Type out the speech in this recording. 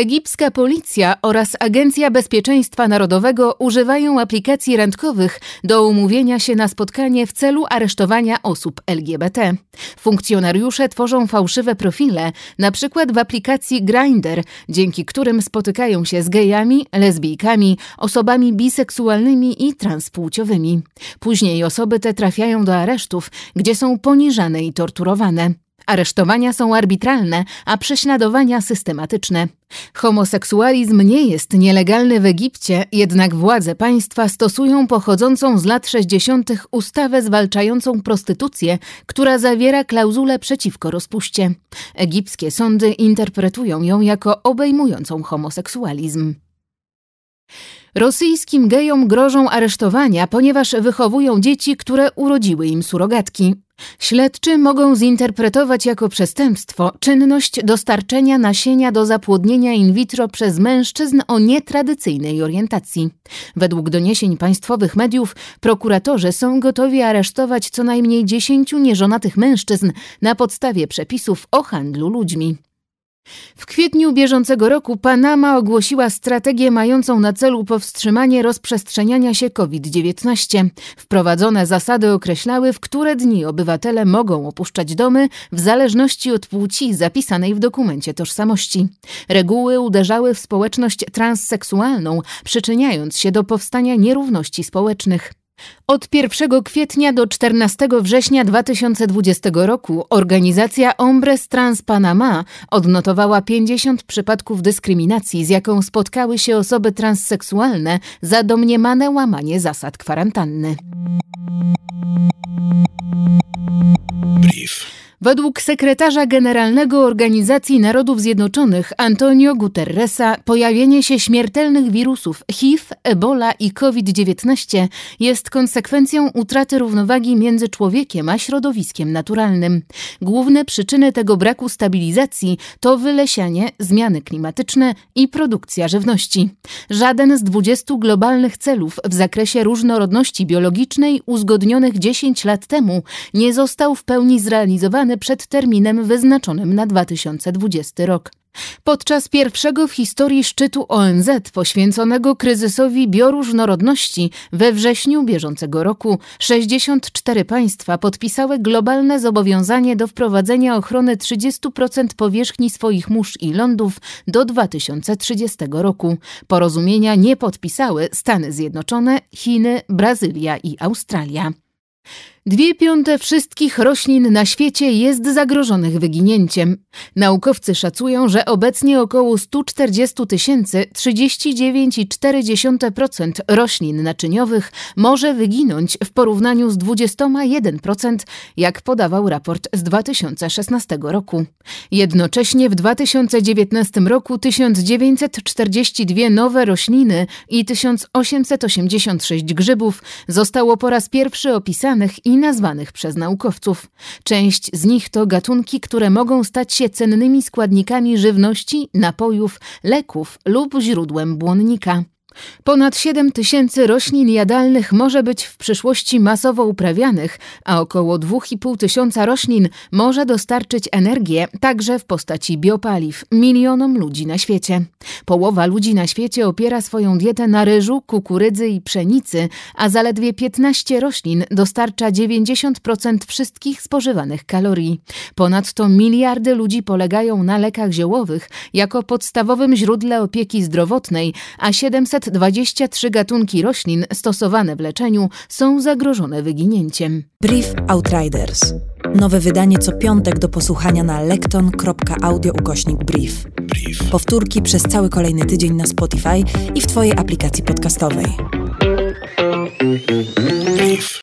Egipska policja oraz Agencja Bezpieczeństwa Narodowego używają aplikacji randkowych do umówienia się na spotkanie w celu aresztowania osób LGBT. Funkcjonariusze tworzą fałszywe profile, na przykład w aplikacji Grindr, dzięki którym spotykają się z gejami, lesbijkami, osobami biseksualnymi i transpłciowymi. Później osoby te trafiają do aresztów, gdzie są poniżane i torturowane. Aresztowania są arbitralne, a prześladowania systematyczne. Homoseksualizm nie jest nielegalny w Egipcie, jednak władze państwa stosują pochodzącą z lat 60. ustawę zwalczającą prostytucję, która zawiera klauzulę przeciwko rozpuście. Egipskie sądy interpretują ją jako obejmującą homoseksualizm. Rosyjskim gejom grożą aresztowania, ponieważ wychowują dzieci, które urodziły im surogatki. Śledczy mogą zinterpretować jako przestępstwo czynność dostarczenia nasienia do zapłodnienia in vitro przez mężczyzn o nietradycyjnej orientacji. Według doniesień państwowych mediów prokuratorzy są gotowi aresztować co najmniej dziesięciu nieżonatych mężczyzn na podstawie przepisów o handlu ludźmi. W kwietniu bieżącego roku Panama ogłosiła strategię mającą na celu powstrzymanie rozprzestrzeniania się COVID-19. Wprowadzone zasady określały, w które dni obywatele mogą opuszczać domy w zależności od płci zapisanej w dokumencie tożsamości. Reguły uderzały w społeczność transseksualną, przyczyniając się do powstania nierówności społecznych. Od 1 kwietnia do 14 września 2020 roku organizacja Hombres Trans Panama odnotowała 50 przypadków dyskryminacji, z jaką spotkały się osoby transseksualne za domniemane łamanie zasad kwarantanny. Według sekretarza generalnego Organizacji Narodów Zjednoczonych Antonio Guterresa pojawienie się śmiertelnych wirusów HIV, Ebola i COVID-19 jest konsekwencją utraty równowagi między człowiekiem a środowiskiem naturalnym. Główne przyczyny tego braku stabilizacji to wylesianie, zmiany klimatyczne i produkcja żywności. Żaden z 20 globalnych celów w zakresie różnorodności biologicznej uzgodnionych 10 lat temu nie został w pełni zrealizowany przed terminem wyznaczonym na 2020 rok. Podczas pierwszego w historii szczytu ONZ poświęconego kryzysowi bioróżnorodności we wrześniu bieżącego roku 64 państwa podpisały globalne zobowiązanie do wprowadzenia ochrony 30% powierzchni swoich mórz i lądów do 2030 roku. Porozumienia nie podpisały Stany Zjednoczone, Chiny, Brazylia i Australia. Dwie piąte wszystkich roślin na świecie jest zagrożonych wyginięciem. Naukowcy szacują, że obecnie około 140 tysięcy, 39,4% roślin naczyniowych może wyginąć w porównaniu z 21%, jak podawał raport z 2016 roku. Jednocześnie w 2019 roku 1942 nowe rośliny i 1886 grzybów zostało po raz pierwszy opisanych i nazwanych przez naukowców. Część z nich to gatunki, które mogą stać się cennymi składnikami żywności, napojów, leków lub źródłem błonnika. Ponad 7 tysięcy roślin jadalnych może być w przyszłości masowo uprawianych, a około 2,5 tysiąca roślin może dostarczyć energię także w postaci biopaliw milionom ludzi na świecie. Połowa ludzi na świecie opiera swoją dietę na ryżu, kukurydzy i pszenicy, a zaledwie 15 roślin dostarcza 90% wszystkich spożywanych kalorii. Ponadto miliardy ludzi polegają na lekach ziołowych jako podstawowym źródle opieki zdrowotnej, a 700 23 gatunki roślin stosowane w leczeniu są zagrożone wyginięciem. Brief Outriders. Nowe wydanie co piątek do posłuchania na lekton.audio ukośnik brief. Brief. Powtórki przez cały kolejny tydzień na Spotify i w Twojej aplikacji podcastowej. Brief.